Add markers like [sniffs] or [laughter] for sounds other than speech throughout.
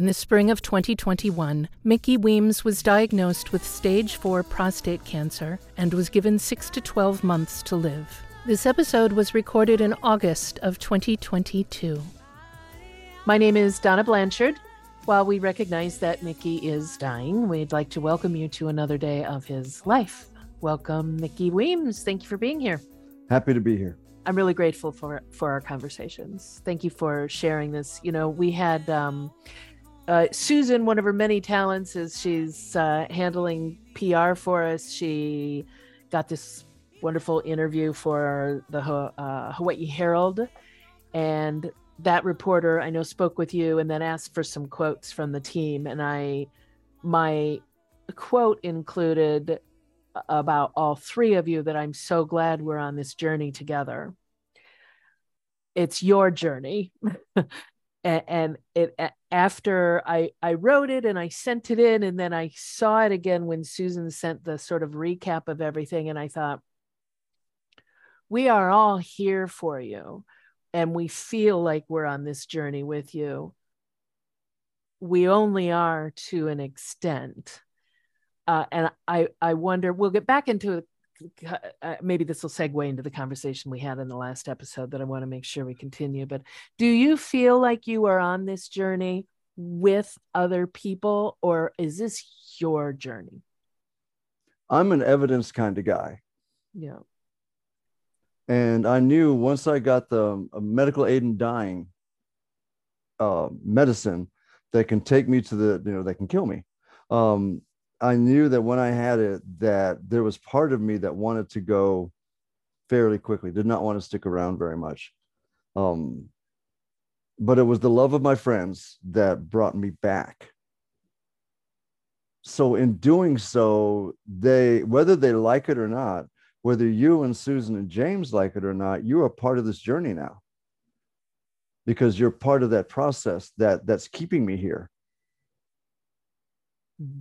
In the spring of 2021, Mickey Weems was diagnosed with stage 4 prostate cancer and was given 6 to 12 months to live. This episode was recorded in August of 2022. My name is Donna Blanchard. While we recognize that Mickey is dying, we'd like to welcome you to another day of his life. Welcome, Mickey Weems. Thank you for being here. Happy to be here. I'm really grateful for for our conversations. Thank you for sharing this. You know, we had um, uh, Susan. One of her many talents is she's uh, handling PR for us. She got this wonderful interview for the uh, Hawaii Herald, and that reporter I know spoke with you and then asked for some quotes from the team. And I, my quote included about all three of you that I'm so glad we're on this journey together. It's your journey. [laughs] and, it after I I wrote it and I sent it in and then I saw it again when Susan sent the sort of recap of everything and I thought we are all here for you and we feel like we're on this journey with you. We only are to an extent. Uh, and I, I wonder, we'll get back into uh, maybe this will segue into the conversation we had in the last episode that I want to make sure we continue. But do you feel like you are on this journey with other people, or is this your journey? I'm an evidence kind of guy. Yeah. And I knew once I got the medical aid in dying uh, medicine that can take me to the, you know, that can kill me. Um, I knew that when I had it, that there was part of me that wanted to go fairly quickly, did not want to stick around very much. Um, but it was the love of my friends that brought me back. So in doing so, they whether they like it or not, whether you and Susan and James like it or not, you are part of this journey now because you're part of that process that that's keeping me here. Mm-hmm.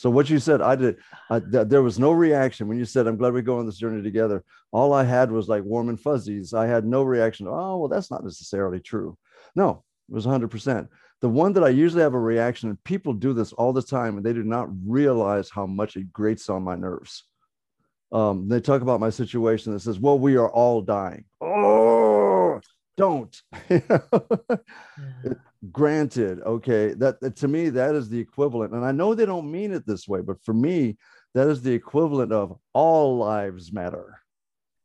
So what you said, I did. I, th- there was no reaction when you said, "I'm glad we go on this journey together." All I had was like warm and fuzzies. I had no reaction. Oh, well, that's not necessarily true. No, it was 100 percent the one that I usually have a reaction, and people do this all the time, and they do not realize how much it grates on my nerves. Um, they talk about my situation that says, "Well, we are all dying." Oh, don't. [laughs] yeah. Granted, okay, that, that to me that is the equivalent, and I know they don't mean it this way, but for me, that is the equivalent of all lives matter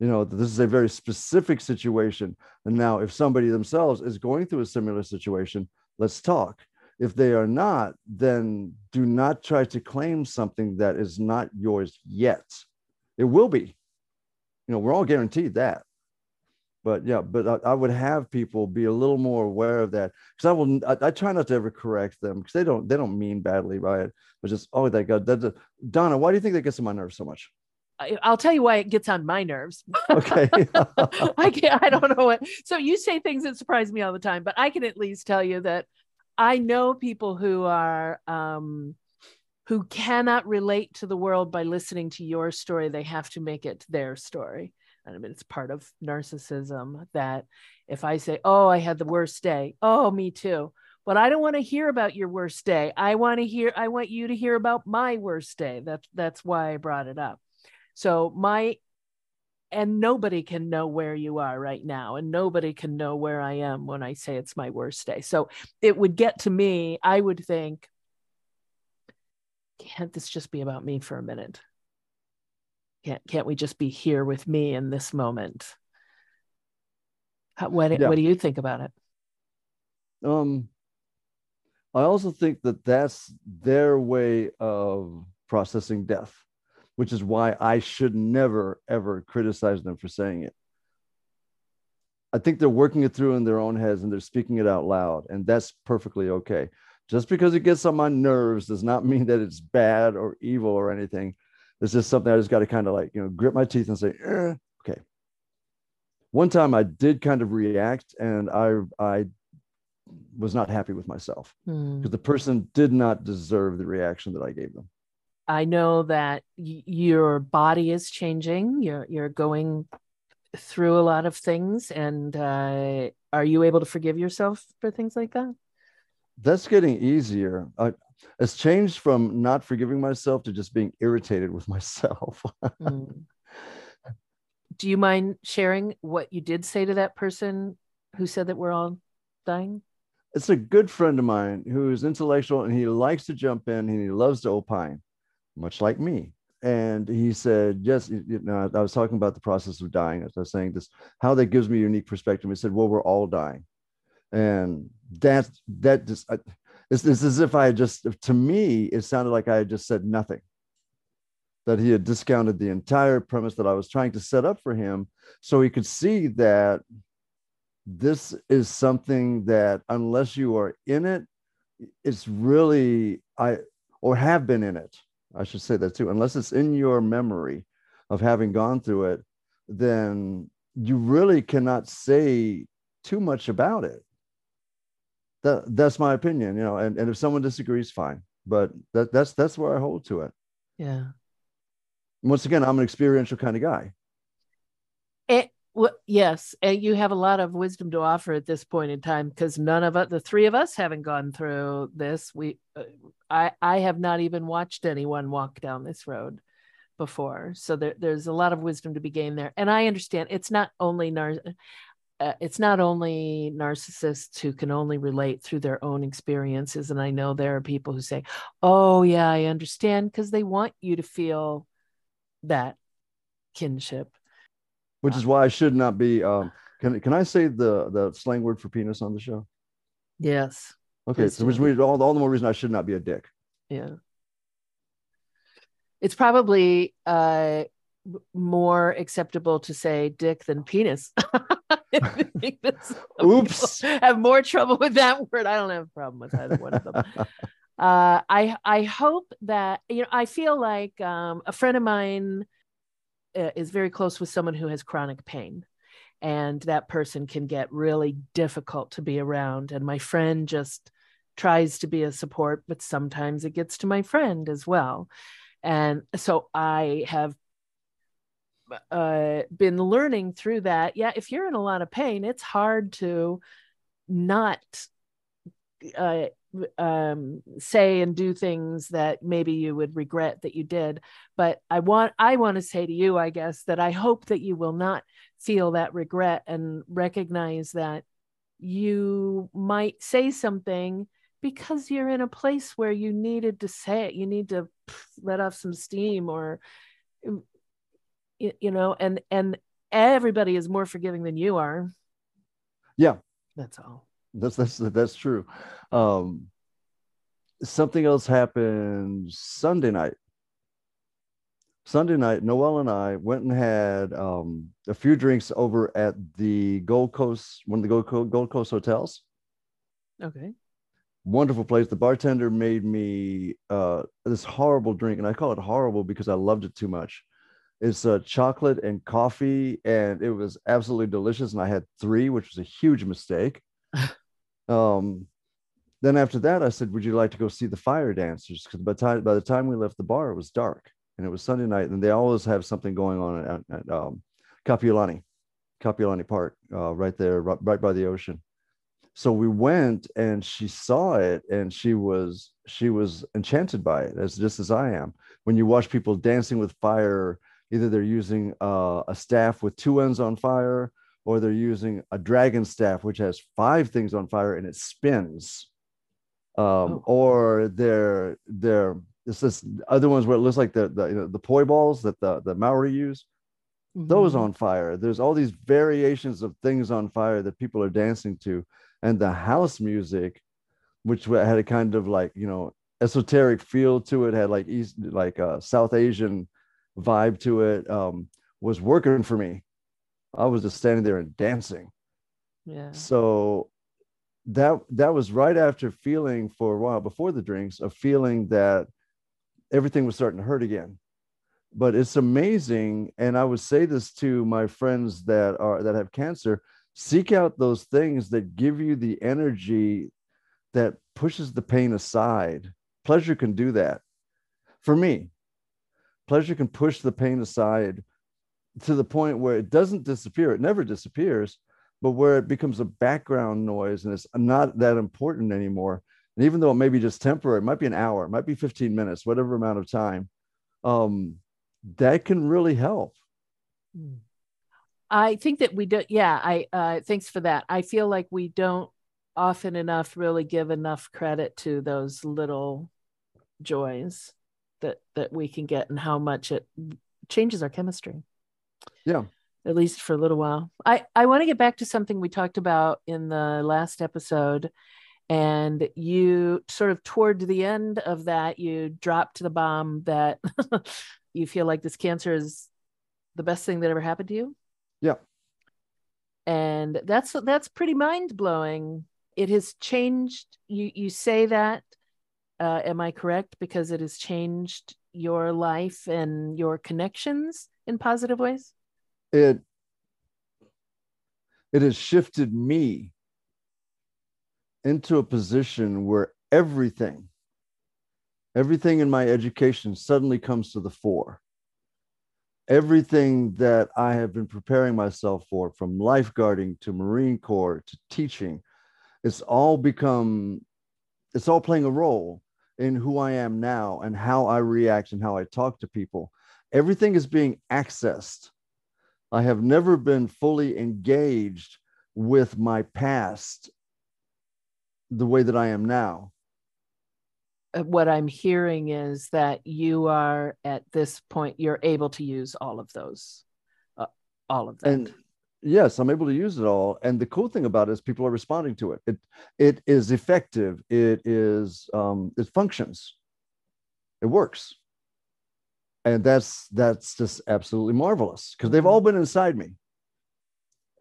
you know this is a very specific situation and now if somebody themselves is going through a similar situation let's talk. If they are not, then do not try to claim something that is not yours yet. It will be. You know, we're all guaranteed that. But yeah, but I, I would have people be a little more aware of that because I will. I, I, try not to ever correct them because they don't. They don't mean badly by it, but just oh, that God, that, that, Donna, why do you think that gets on my nerves so much? I'll tell you why it gets on my nerves. Okay. [laughs] I can't, I don't know what. So you say things that surprise me all the time, but I can at least tell you that I know people who are um, who cannot relate to the world by listening to your story. They have to make it their story. I mean, it's part of narcissism that if I say, "Oh, I had the worst day," "Oh, me too," but I don't want to hear about your worst day. I want to hear. I want you to hear about my worst day. That's that's why I brought it up. So my and nobody can know where you are right now and nobody can know where i am when i say it's my worst day so it would get to me i would think can't this just be about me for a minute can't can't we just be here with me in this moment How, what, yeah. what do you think about it um i also think that that's their way of processing death which is why I should never, ever criticize them for saying it. I think they're working it through in their own heads and they're speaking it out loud, and that's perfectly okay. Just because it gets on my nerves does not [laughs] mean that it's bad or evil or anything. It's is something I just got to kind of like, you know, grit my teeth and say, eh, okay. One time I did kind of react and I, I was not happy with myself because hmm. the person did not deserve the reaction that I gave them. I know that y- your body is changing. You're you're going through a lot of things and uh, are you able to forgive yourself for things like that that's getting easier I, it's changed from not forgiving myself to just being irritated with [laughs] myself mm. do you mind sharing what you did say to that person who said that we're all dying it's a good friend of mine who is intellectual and he likes to jump in and he loves to opine much like me and he said, "Yes, you know." I was talking about the process of dying. I was saying this, how that gives me a unique perspective. He said, "Well, we're all dying," and that that just it's, it's as if I had just to me it sounded like I had just said nothing. That he had discounted the entire premise that I was trying to set up for him, so he could see that this is something that unless you are in it, it's really I or have been in it I should say that too. Unless it's in your memory of having gone through it, then you really cannot say too much about it. That that's my opinion, you know. And, and if someone disagrees, fine. But that that's that's where I hold to it. Yeah. Once again, I'm an experiential kind of guy. It, well, yes, and you have a lot of wisdom to offer at this point in time because none of us, the three of us, haven't gone through this. We, uh, I, I have not even watched anyone walk down this road before, so there, there's a lot of wisdom to be gained there. And I understand it's not only nar- uh, it's not only narcissists who can only relate through their own experiences, and I know there are people who say, "Oh, yeah, I understand," because they want you to feel that kinship which is why I should not be. Um, can can I say the the slang word for penis on the show? Yes. Okay, so which means all, all the more reason I should not be a dick. Yeah. It's probably uh, more acceptable to say dick than penis. [laughs] [laughs] Oops. Have more trouble with that word. I don't have a problem with either one of them. [laughs] uh, I I hope that you know. I feel like um, a friend of mine uh, is very close with someone who has chronic pain and that person can get really difficult to be around and my friend just tries to be a support but sometimes it gets to my friend as well and so i have uh, been learning through that yeah if you're in a lot of pain it's hard to not uh, um, say and do things that maybe you would regret that you did. But i want i want to say to you i guess that i hope that you will not feel that regret and recognize that you might say something because you're in a place where you needed to say it. You need to let off some steam or you know and and everybody is more forgiving than you are yeah that's all that's that's that's true. Um, something else happened Sunday night. Sunday night, Noel and I went and had um, a few drinks over at the Gold Coast, one of the Gold Coast, Gold Coast hotels. Okay. Wonderful place. The bartender made me uh, this horrible drink, and I call it horrible because I loved it too much. It's uh, chocolate and coffee, and it was absolutely delicious. And I had three, which was a huge mistake. [laughs] Um, then after that, I said, "Would you like to go see the fire dancers?" Because by the time by the time we left the bar, it was dark, and it was Sunday night, and they always have something going on at, at um, Kapiolani, Kapiolani Park, uh, right there, right, right by the ocean. So we went, and she saw it, and she was she was enchanted by it, as just as I am. When you watch people dancing with fire, either they're using uh, a staff with two ends on fire, or they're using a dragon staff which has five things on fire and it spins um, oh. or they're they're it's this other ones where it looks like the the, you know, the poi balls that the the maori use mm-hmm. those on fire there's all these variations of things on fire that people are dancing to and the house music which had a kind of like you know esoteric feel to it had like east like a south asian vibe to it um, was working for me I was just standing there and dancing. Yeah. So that that was right after feeling for a while before the drinks a feeling that everything was starting to hurt again. But it's amazing, and I would say this to my friends that are that have cancer: seek out those things that give you the energy that pushes the pain aside. Pleasure can do that. For me, pleasure can push the pain aside to the point where it doesn't disappear. It never disappears, but where it becomes a background noise and it's not that important anymore. And even though it may be just temporary, it might be an hour, it might be 15 minutes, whatever amount of time, um, that can really help. I think that we do. Yeah, I uh, thanks for that. I feel like we don't often enough really give enough credit to those little joys that that we can get and how much it changes our chemistry. Yeah. At least for a little while. I I want to get back to something we talked about in the last episode and you sort of toward the end of that you dropped the bomb that [laughs] you feel like this cancer is the best thing that ever happened to you yeah and that's that's pretty mind-blowing it has changed you you say that uh, am i correct? Because it has changed your life and your connections in positive ways? It it has shifted me into a position where everything everything in my education suddenly comes to the fore. Everything that i have been preparing myself for from lifeguarding to marine corps to teaching it's all become it's all playing a role in who i am now and how i react and how i talk to people everything is being accessed i have never been fully engaged with my past the way that I am now. Uh, what I'm hearing is that you are at this point, you're able to use all of those, uh, all of that. And yes, I'm able to use it all. And the cool thing about it is people are responding to it. It it is effective. It is um, it functions. It works. And that's that's just absolutely marvelous because they've all mm-hmm. been inside me.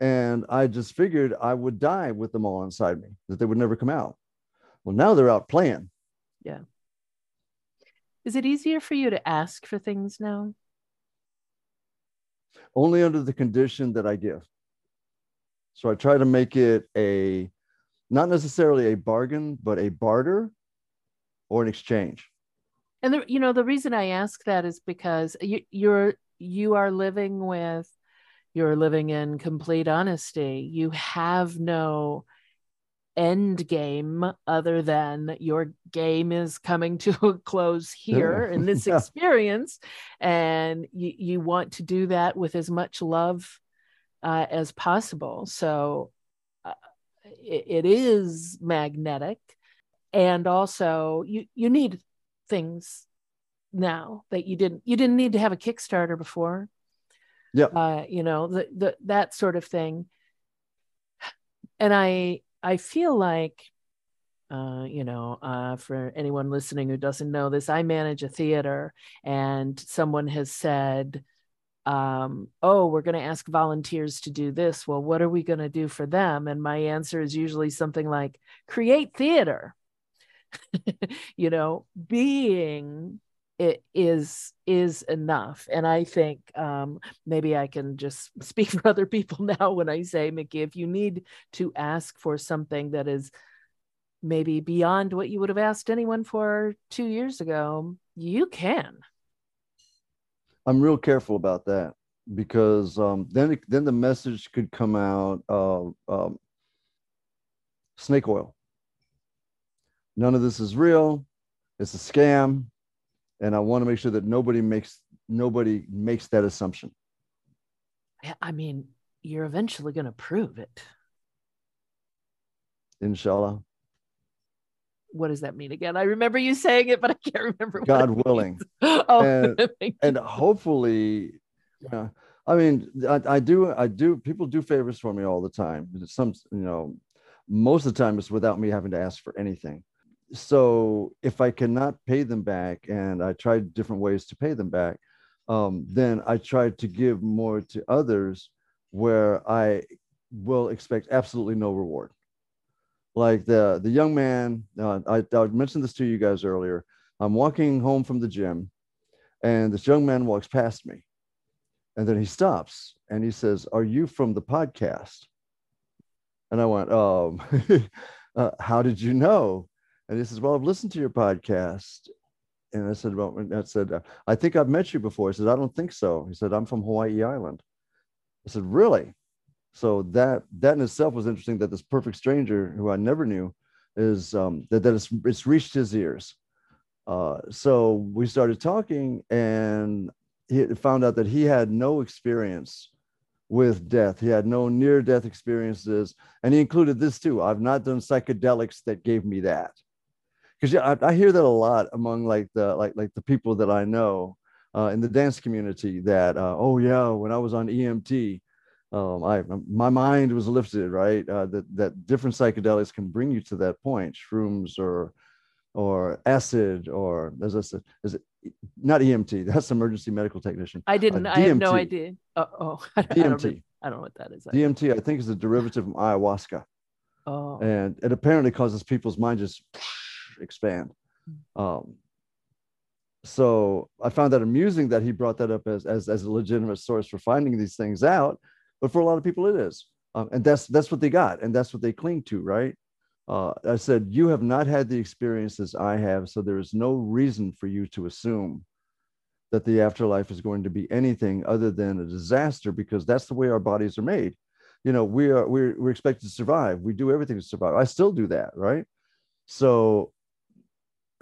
And I just figured I would die with them all inside me, that they would never come out. Well, now they're out playing. Yeah. Is it easier for you to ask for things now? Only under the condition that I give. So I try to make it a not necessarily a bargain, but a barter or an exchange. And the, you know the reason I ask that is because you, you're you are living with you're living in complete honesty. You have no end game other than your game is coming to a close here in this [laughs] yeah. experience and you, you want to do that with as much love uh, as possible. So uh, it, it is magnetic. And also you you need things now that you didn't you didn't need to have a kickstarter before. Yeah uh, you know the, the that sort of thing. And i i feel like uh, you know, uh, for anyone listening who doesn't know this, I manage a theater, and someone has said, um, "Oh, we're going to ask volunteers to do this." Well, what are we going to do for them? And my answer is usually something like, "Create theater." [laughs] you know, being it is is enough and i think um, maybe i can just [laughs] speak for other people [laughs] now when i say mickey if you need to ask for something that is maybe beyond what you would have asked anyone for two years ago you can i'm real careful about that because um, then then the message could come out of um, snake oil none of this is real it's a scam and I want to make sure that nobody makes nobody makes that assumption. I mean, you're eventually going to prove it. Inshallah. What does that mean again? I remember you saying it, but I can't remember. God willing. [laughs] oh, and, and hopefully, yeah. I mean, I, I do, I do. People do favors for me all the time. Some, you know, most of the time it's without me having to ask for anything so if I cannot pay them back, and I tried different ways to pay them back, um, then I try to give more to others where I will expect absolutely no reward. Like the the young man, uh, I, I mentioned this to you guys earlier. I'm walking home from the gym, and this young man walks past me, and then he stops and he says, "Are you from the podcast?" And I went, "Um, [laughs] uh, how did you know?" And he says, Well, I've listened to your podcast. and I said, well, I said, I think I've met you before. He said, I don't think so. He said, I'm from Hawaii Island. I said, really? So that that in itself was interesting. That this perfect stranger, who I never knew, is um, that that it's, it's reached his ears. Uh, so we started talking, and he found out that he had no experience with death. He had no near death experiences, and he included this too. I've not done psychedelics that gave me that because yeah, I, I, hear that a lot among like the like like the people that I know uh, in the dance community. That uh, oh yeah, when I was on EMT, um, I my mind was lifted. Right, uh, that that different psychedelics can bring you to that point. Shrooms or or acid or as I said, is it not EMT? [laughs] That's emergency medical technician. I didn't. Uh, I have no idea. Uh, oh, I [laughs] DMT. I don't, I don't know what that is. DMT, I think, is a derivative of ayahuasca. Oh. And it apparently causes people's mind just [sniffs] expand. Hmm. Um, so I found that amusing that he brought that up as, as, as a legitimate source for finding these things out. But for a lot of people, it is. Um, and that's that's what they got, and that's what they cling to, right? Uh, I said, You have not had the experiences I have, so there is no reason for you to assume that the afterlife is going to be anything other than a disaster because that's the way our bodies are made. You know, we are we're, we're expected to survive. We do everything to survive. I still do that, right? So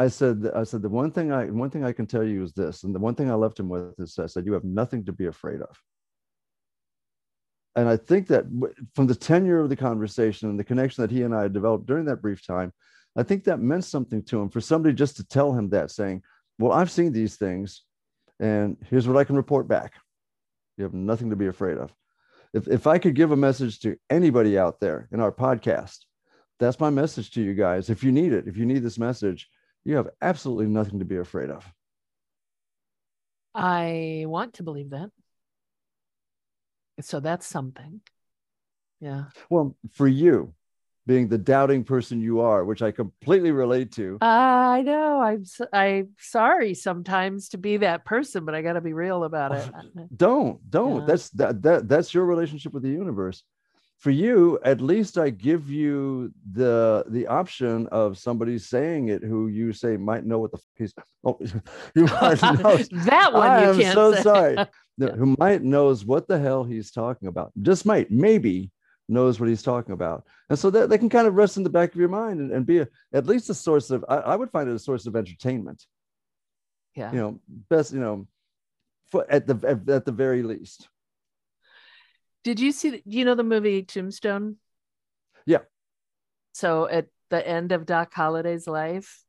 I said, I said, the one thing I one thing I can tell you is this, and the one thing I left him with is I said, you have nothing to be afraid of. And I think that from the tenure of the conversation and the connection that he and I had developed during that brief time, I think that meant something to him for somebody just to tell him that, saying, Well, I've seen these things, and here's what I can report back. You have nothing to be afraid of. If, if I could give a message to anybody out there in our podcast, that's my message to you guys. If you need it, if you need this message, you have absolutely nothing to be afraid of. I want to believe that. So that's something. Yeah. Well, for you, being the doubting person you are, which I completely relate to. Uh, I know. I'm I'm sorry sometimes to be that person, but I got to be real about it. [laughs] Don't don't. Yeah. That's that that that's your relationship with the universe for you at least i give you the the option of somebody saying it who you say might know what the fuck he's oh [laughs] you might [laughs] know that one i am so say. sorry who might knows what the hell he's talking about just might maybe knows what he's talking about and so that they can kind of rest in the back of your mind and, and be a, at least a source of I, I would find it a source of entertainment yeah you know best you know for, at the at, at the very least did you see? You know the movie Tombstone? Yeah. So at the end of Doc Holliday's life,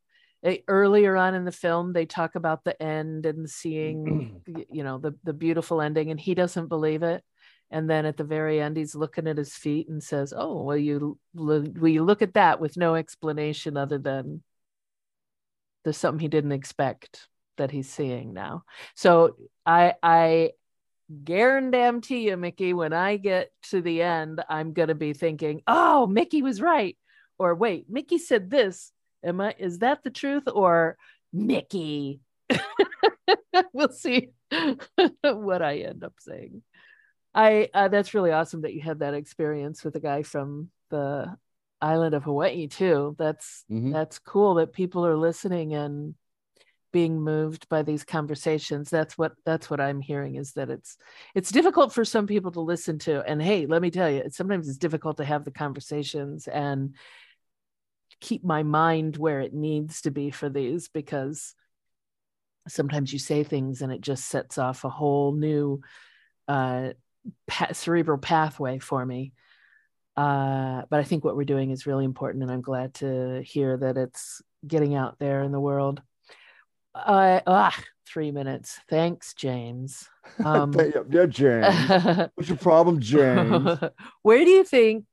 they, earlier on in the film, they talk about the end and seeing, [clears throat] you know, the the beautiful ending, and he doesn't believe it. And then at the very end, he's looking at his feet and says, "Oh, well, you will you look at that with no explanation other than there's something he didn't expect that he's seeing now." So I I guarantee you, Mickey, when I get to the end, I'm gonna be thinking, "Oh, Mickey was right," or "Wait, Mickey said this. Am I? Is that the truth?" Or Mickey. [laughs] we'll see [laughs] what I end up saying. I uh, that's really awesome that you had that experience with a guy from the island of Hawaii too. That's mm-hmm. that's cool that people are listening and being moved by these conversations that's what that's what i'm hearing is that it's it's difficult for some people to listen to and hey let me tell you sometimes it's difficult to have the conversations and keep my mind where it needs to be for these because sometimes you say things and it just sets off a whole new uh, pa- cerebral pathway for me uh, but i think what we're doing is really important and i'm glad to hear that it's getting out there in the world uh, ah, three minutes. Thanks, James. [laughs] Um, yeah, James. [laughs] What's your problem, James? [laughs] Where do you think?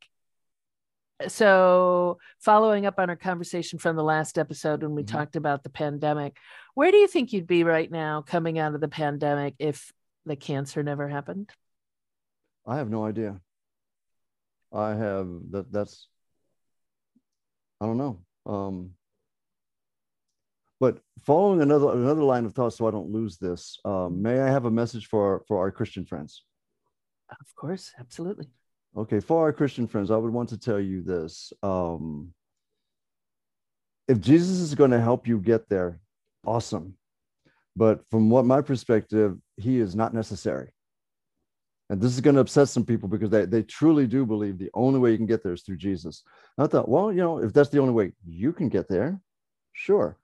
So, following up on our conversation from the last episode when we mm-hmm. talked about the pandemic, where do you think you'd be right now coming out of the pandemic if the cancer never happened? I have no idea. I have that. That's I don't know. Um, but following another another line of thought, so I don't lose this, um, may I have a message for for our Christian friends? Of course, absolutely. Okay, for our Christian friends, I would want to tell you this: um, if Jesus is going to help you get there, awesome. But from what my perspective, he is not necessary. And this is going to upset some people because they, they truly do believe the only way you can get there is through Jesus. I thought, well, you know, if that's the only way you can get there, sure.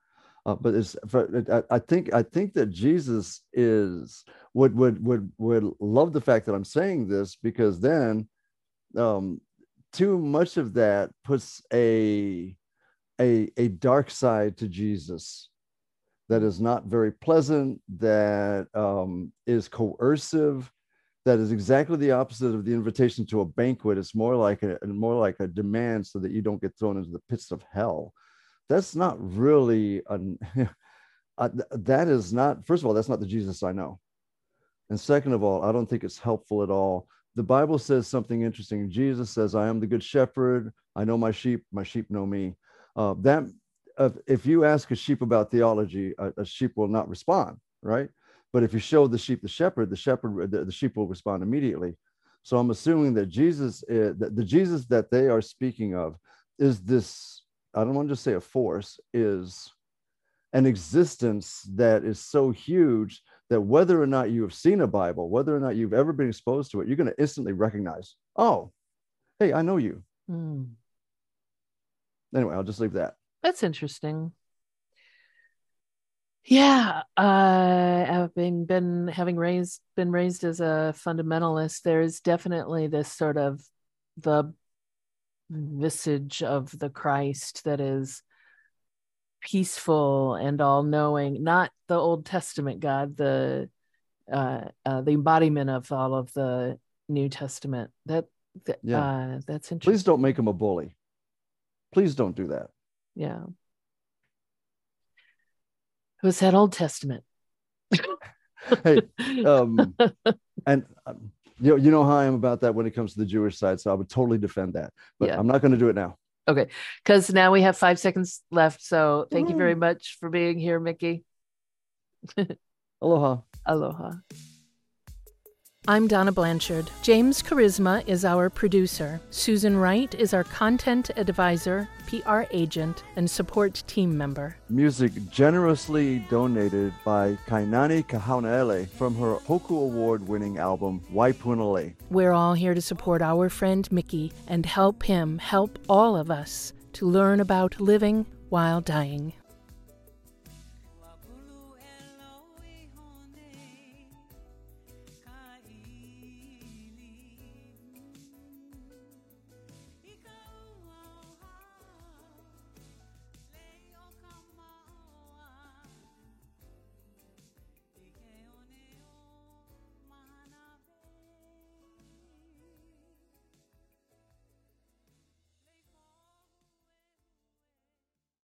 Uh, but it's I, I think I think that Jesus is would would would would love the fact that I'm saying this because then um, too much of that puts a a a dark side to Jesus that is not very pleasant, that um, is coercive, that is exactly the opposite of the invitation to a banquet. It's more like a more like a demand so that you don't get thrown into the pits of hell. That's not really an [laughs] uh, that is not first of all that's not the Jesus I know, and second of all I don't think it's helpful at all. The Bible says something interesting. Jesus says, "I am the good shepherd. I know my sheep. My sheep know me." Uh, that if you ask a sheep about theology, a, a sheep will not respond, right? But if you show the sheep the shepherd, the shepherd, the, the sheep will respond immediately. So I'm assuming that Jesus, uh, the, the Jesus that they are speaking of, is this. I don't want to just say a force, is an existence that is so huge that whether or not you have seen a Bible, whether or not you've ever been exposed to it, you're going to instantly recognize, oh, hey, I know you. Mm. Anyway, I'll just leave that. That's interesting. Yeah, uh, having been having raised been raised as a fundamentalist, there's definitely this sort of the visage of the Christ that is peaceful and all knowing, not the Old Testament God, the uh, uh, the embodiment of all of the New Testament. That, that yeah. Uh, that's interesting. Please don't make him a bully. Please don't do that. Yeah. It was that Old Testament. [laughs] hey, um, [laughs] and um, you know, you know how I am about that when it comes to the Jewish side, so I would totally defend that. But yeah. I'm not going to do it now. Okay, because now we have five seconds left. So thank Ooh. you very much for being here, Mickey. [laughs] Aloha. Aloha. I'm Donna Blanchard. James Charisma is our producer. Susan Wright is our content advisor, PR agent, and support team member. Music generously donated by Kainani Kahaunaele from her Hoku Award winning album Waipunalei. We're all here to support our friend Mickey and help him help all of us to learn about living while dying.